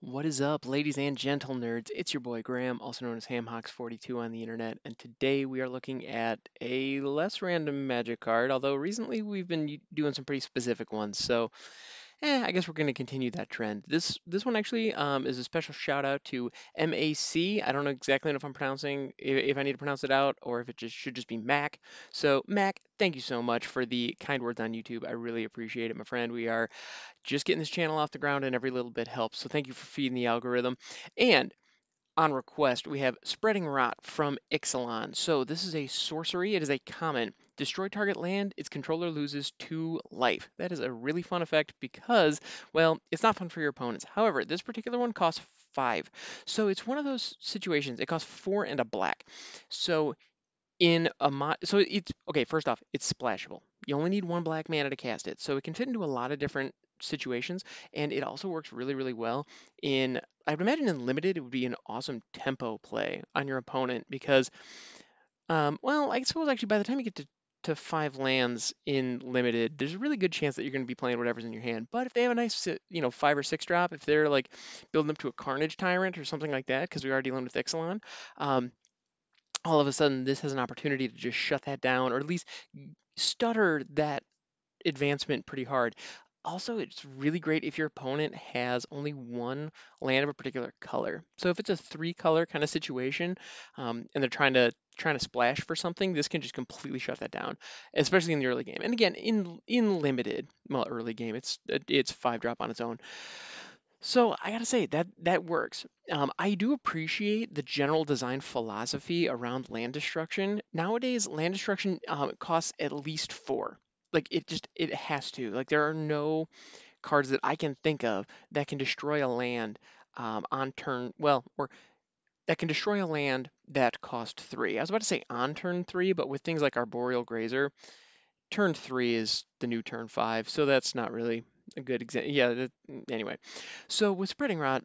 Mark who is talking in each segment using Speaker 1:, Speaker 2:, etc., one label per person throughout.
Speaker 1: What is up, ladies and gentle nerds? It's your boy Graham, also known as HamHawks42 on the internet, and today we are looking at a less random magic card, although recently we've been doing some pretty specific ones, so eh, I guess we're going to continue that trend. This this one actually um, is a special shout out to MAC. I don't know exactly if I'm pronouncing if, if I need to pronounce it out or if it just should just be Mac. So Mac, thank you so much for the kind words on YouTube. I really appreciate it, my friend. We are just getting this channel off the ground and every little bit helps. So thank you for feeding the algorithm. And on request, we have Spreading Rot from Ixalan. So this is a sorcery. It is a common. Destroy target land, its controller loses two life. That is a really fun effect because, well, it's not fun for your opponents. However, this particular one costs five. So it's one of those situations. It costs four and a black. So in a mod, so it's okay. First off, it's splashable. You only need one black mana to cast it, so it can fit into a lot of different situations, and it also works really, really well in. I would imagine in limited, it would be an awesome tempo play on your opponent because, um, well, I suppose actually by the time you get to to five lands in limited, there's a really good chance that you're going to be playing whatever's in your hand. But if they have a nice, you know, five or six drop, if they're like building up to a Carnage Tyrant or something like that, because we are dealing with Ixalan, um, all of a sudden this has an opportunity to just shut that down or at least stutter that advancement pretty hard. Also, it's really great if your opponent has only one land of a particular color. So if it's a three color kind of situation, um, and they're trying to trying to splash for something, this can just completely shut that down, especially in the early game. And again, in in limited, well, early game, it's it's five drop on its own. So I gotta say that that works. Um, I do appreciate the general design philosophy around land destruction. Nowadays, land destruction um, costs at least four. Like it just it has to. Like there are no cards that I can think of that can destroy a land um, on turn. Well, or that can destroy a land that cost three. I was about to say on turn three, but with things like Arboreal Grazer, turn three is the new turn five, so that's not really a good example. Yeah. That, anyway, so with spreading rot,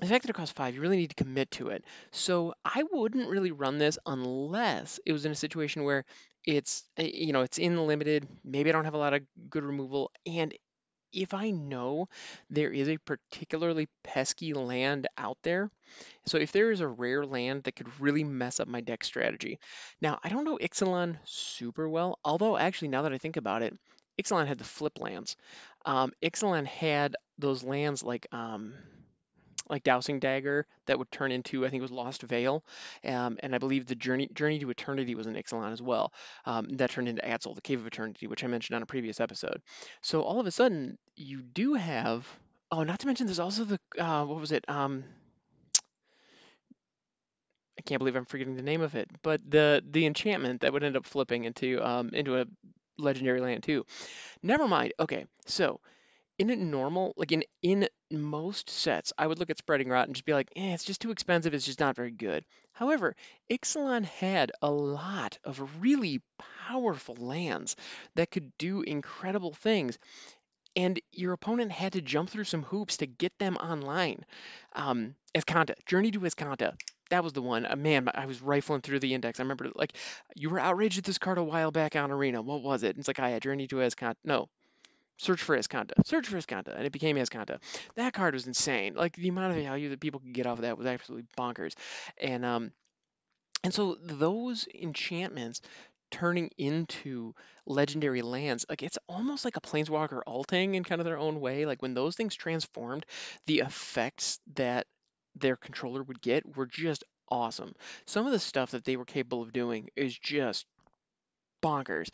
Speaker 1: the fact that it costs five, you really need to commit to it. So I wouldn't really run this unless it was in a situation where it's eh, you know it's in limited. Maybe I don't have a lot of good removal, and if I know there is a particularly pesky land out there, so if there is a rare land that could really mess up my deck strategy. Now, I don't know Ixalan super well, although actually now that I think about it, Ixalan had the flip lands. Um, Ixalan had those lands like um, like Dowsing Dagger that would turn into I think it was Lost Vale, um, and I believe the Journey Journey to Eternity was an Ixalan as well. Um, that turned into Atzal, the Cave of Eternity, which I mentioned on a previous episode. So all of a sudden you do have. Oh, not to mention there's also the uh, what was it? Um, I can't believe I'm forgetting the name of it, but the the enchantment that would end up flipping into um, into a legendary land too. Never mind. Okay, so in a normal, like in in most sets, I would look at spreading rot and just be like, eh, it's just too expensive. It's just not very good. However, Ixalan had a lot of really powerful lands that could do incredible things, and your opponent had to jump through some hoops to get them online. Um, Azcanta, Journey to Azcanta. That was the one. Uh, man, I was rifling through the index. I remember, like, you were outraged at this card a while back on Arena. What was it? It's like, I had Journey to Azcanta. No, search for Azcanta, search for Azcanta, and it became Azcanta. That card was insane. Like the amount of value that people could get off of that was absolutely bonkers. And um, and so those enchantments turning into legendary lands, like it's almost like a planeswalker alting in kind of their own way. Like when those things transformed, the effects that their controller would get were just awesome. Some of the stuff that they were capable of doing is just bonkers.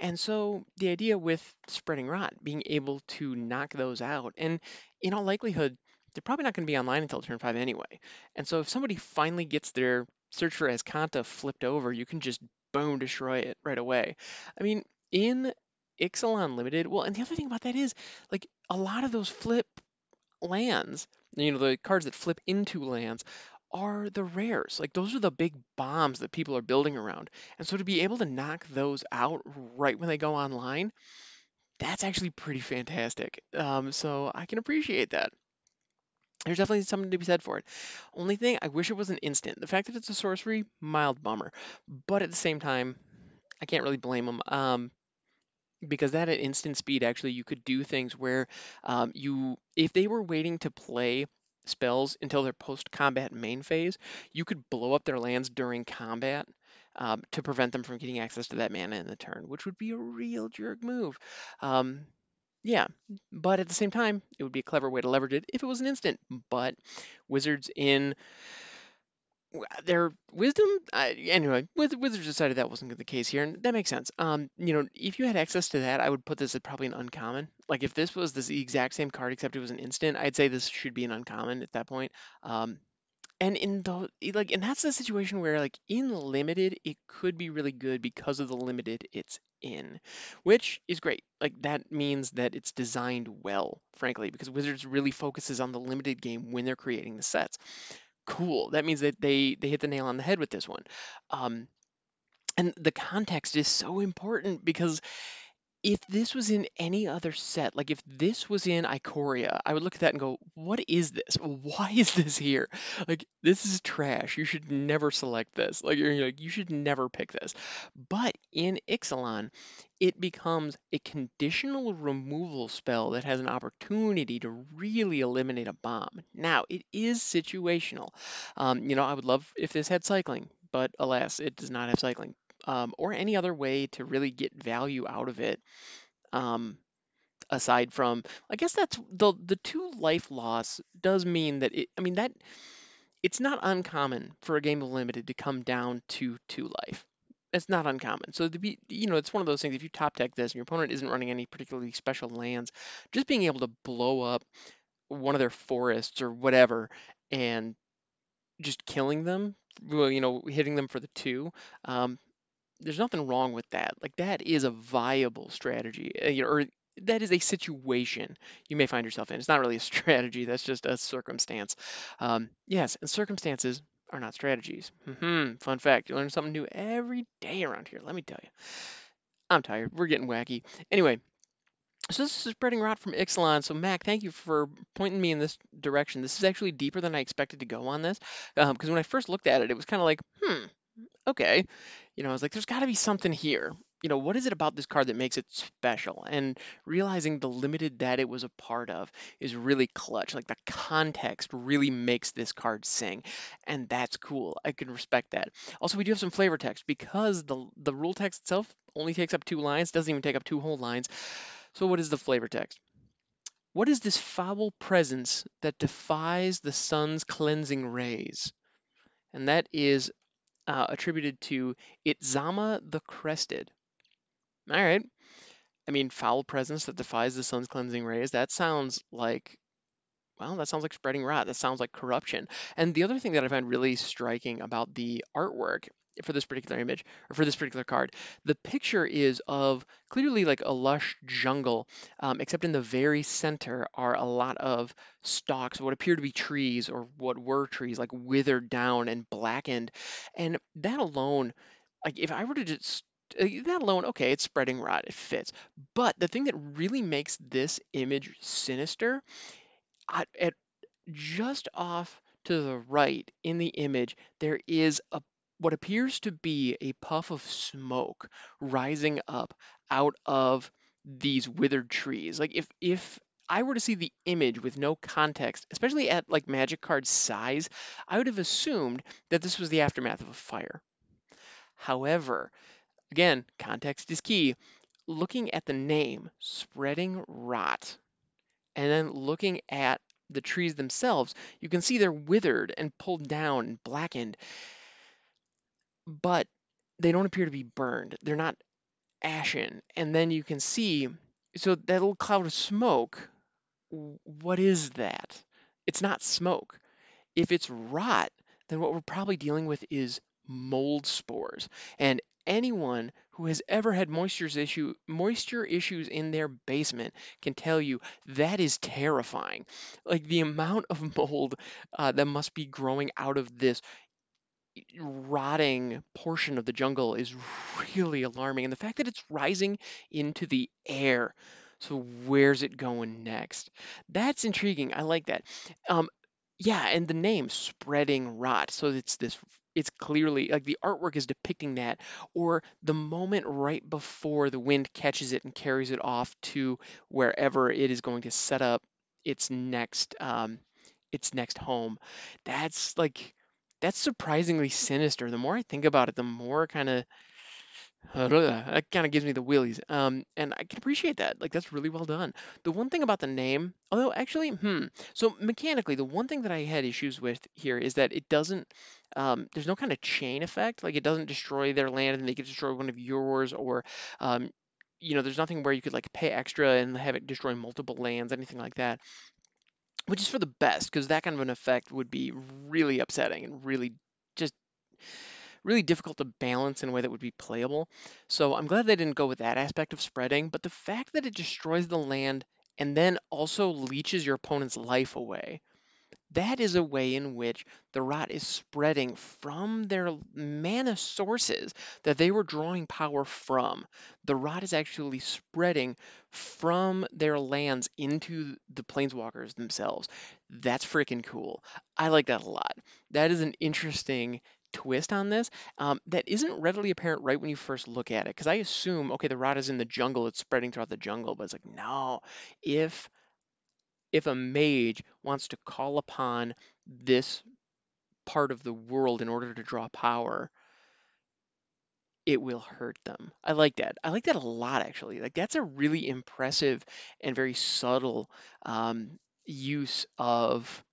Speaker 1: And so the idea with spreading rot, being able to knock those out, and in all likelihood, they're probably not going to be online until turn five anyway. And so if somebody finally gets their search for Azcanta flipped over, you can just boom destroy it right away. I mean, in Ixalan Limited, well, and the other thing about that is like a lot of those flip lands, you know, the cards that flip into lands are the rares. Like those are the big bombs that people are building around. And so to be able to knock those out right when they go online, that's actually pretty fantastic. Um, so I can appreciate that. There's definitely something to be said for it. Only thing, I wish it was an instant. The fact that it's a sorcery, mild bummer. But at the same time, I can't really blame them. Um, because that at instant speed actually you could do things where um, you if they were waiting to play spells until their post combat main phase you could blow up their lands during combat um, to prevent them from getting access to that mana in the turn which would be a real jerk move. Um, yeah but at the same time it would be a clever way to leverage it if it was an instant. But wizards in their wisdom anyway Wiz- wizards decided that wasn't the case here and that makes sense. Um you know if you had access to that i would put this at probably an uncommon like if this was this exact same card except it was an instant i'd say this should be an uncommon at that point. Um and in the like and that's the situation where like in limited it could be really good because of the limited it's in which is great. Like that means that it's designed well frankly because wizards really focuses on the limited game when they're creating the sets cool. That means that they they hit the nail on the head with this one. Um, and the context is so important because if this was in any other set, like if this was in Ikoria, I would look at that and go, "What is this? Why is this here? Like this is trash. You should never select this. Like you're like you should never pick this." But in Ixalan, it becomes a conditional removal spell that has an opportunity to really eliminate a bomb. Now, it is situational. Um, you know, I would love if this had cycling, but alas, it does not have cycling. Um, or any other way to really get value out of it um, aside from i guess that's the the two life loss does mean that it i mean that it's not uncommon for a game of limited to come down to two life. It's not uncommon. So to be you know it's one of those things if you top deck this and your opponent isn't running any particularly special lands just being able to blow up one of their forests or whatever and just killing them well, you know hitting them for the two um, there's nothing wrong with that. Like that is a viable strategy, know, or that is a situation you may find yourself in. It's not really a strategy. That's just a circumstance. Um, yes, and circumstances are not strategies. hmm Fun fact: you learn something new every day around here. Let me tell you. I'm tired. We're getting wacky. Anyway, so this is spreading rot from Ixalan. So Mac, thank you for pointing me in this direction. This is actually deeper than I expected to go on this, because um, when I first looked at it, it was kind of like, hmm, okay. You know, I was like, there's got to be something here. You know, what is it about this card that makes it special? And realizing the limited that it was a part of is really clutch. Like the context really makes this card sing, and that's cool. I can respect that. Also, we do have some flavor text because the the rule text itself only takes up two lines, doesn't even take up two whole lines. So what is the flavor text? What is this foul presence that defies the sun's cleansing rays? And that is uh, attributed to Itzama the Crested. All right. I mean, foul presence that defies the sun's cleansing rays. That sounds like, well, that sounds like spreading rot. That sounds like corruption. And the other thing that I find really striking about the artwork for this particular image or for this particular card. The picture is of clearly like a lush jungle, um, except in the very center are a lot of stalks, what appear to be trees or what were trees, like withered down and blackened. And that alone, like if I were to just uh, that alone, okay, it's spreading rot, it fits. But the thing that really makes this image sinister, at, at just off to the right in the image, there is a what appears to be a puff of smoke rising up out of these withered trees. Like if if I were to see the image with no context, especially at like magic card size, I would have assumed that this was the aftermath of a fire. However, again, context is key. Looking at the name, spreading rot, and then looking at the trees themselves, you can see they're withered and pulled down and blackened but they don't appear to be burned. They're not ashen. And then you can see, so that little cloud of smoke, what is that? It's not smoke. If it's rot, then what we're probably dealing with is mold spores. And anyone who has ever had moisture issue moisture issues in their basement can tell you that is terrifying. Like the amount of mold uh, that must be growing out of this rotting portion of the jungle is really alarming. And the fact that it's rising into the air. So where's it going next? That's intriguing. I like that. Um, yeah, and the name spreading rot. So it's this it's clearly like the artwork is depicting that, or the moment right before the wind catches it and carries it off to wherever it is going to set up its next um, its next home. That's like that's surprisingly sinister. The more I think about it, the more kind of that kind of gives me the willies. Um, and I can appreciate that. Like that's really well done. The one thing about the name, although actually, hmm. So mechanically, the one thing that I had issues with here is that it doesn't. Um, there's no kind of chain effect. Like it doesn't destroy their land and they could destroy one of yours, or um, you know, there's nothing where you could like pay extra and have it destroy multiple lands, anything like that. Which is for the best, because that kind of an effect would be really upsetting and really just really difficult to balance in a way that would be playable. So I'm glad they didn't go with that aspect of spreading, but the fact that it destroys the land and then also leeches your opponent's life away that is a way in which the rot is spreading from their mana sources that they were drawing power from. The rot is actually spreading from their lands into the planeswalkers themselves. That's freaking cool. I like that a lot. That is an interesting twist on this um, that isn't readily apparent right when you first look at it. Because I assume, okay, the rot is in the jungle, it's spreading throughout the jungle, but it's like, no, if if a mage wants to call upon this part of the world in order to draw power, it will hurt them. I like that. I like that a lot, actually. Like that's a really impressive and very subtle um, use of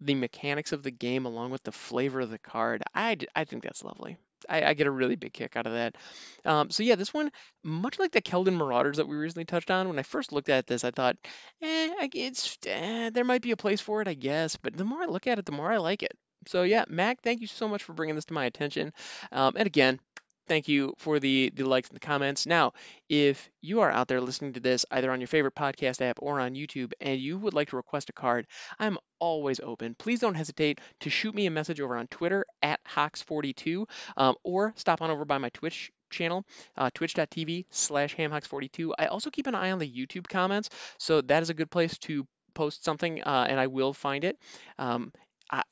Speaker 1: the mechanics of the game along with the flavor of the card. I, I think that's lovely. I, I get a really big kick out of that. Um, so yeah, this one, much like the Keldon Marauders that we recently touched on, when I first looked at this, I thought, eh, it's eh, there might be a place for it, I guess. But the more I look at it, the more I like it. So yeah, Mac, thank you so much for bringing this to my attention. Um, and again, thank you for the the likes and the comments. Now, if you are out there listening to this either on your favorite podcast app or on YouTube and you would like to request a card, I'm always open. Please don't hesitate to shoot me a message over on Twitter at Hawks42 um, or stop on over by my Twitch channel, uh, twitch.tv slash hamhawks42. I also keep an eye on the YouTube comments, so that is a good place to post something uh, and I will find it. Um,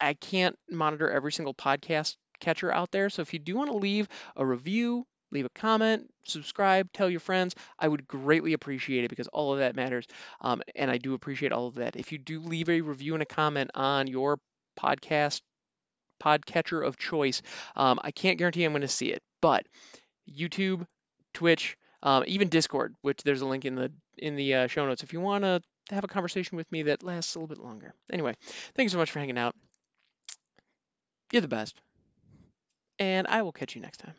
Speaker 1: I can't monitor every single podcast catcher out there. So if you do want to leave a review, leave a comment, subscribe, tell your friends, I would greatly appreciate it because all of that matters. Um, and I do appreciate all of that. If you do leave a review and a comment on your podcast podcatcher of choice, um, I can't guarantee I'm going to see it, but YouTube, Twitch, um, even Discord, which there's a link in the in the uh, show notes if you want to have a conversation with me that lasts a little bit longer. Anyway, thanks so much for hanging out. You're the best and I will catch you next time.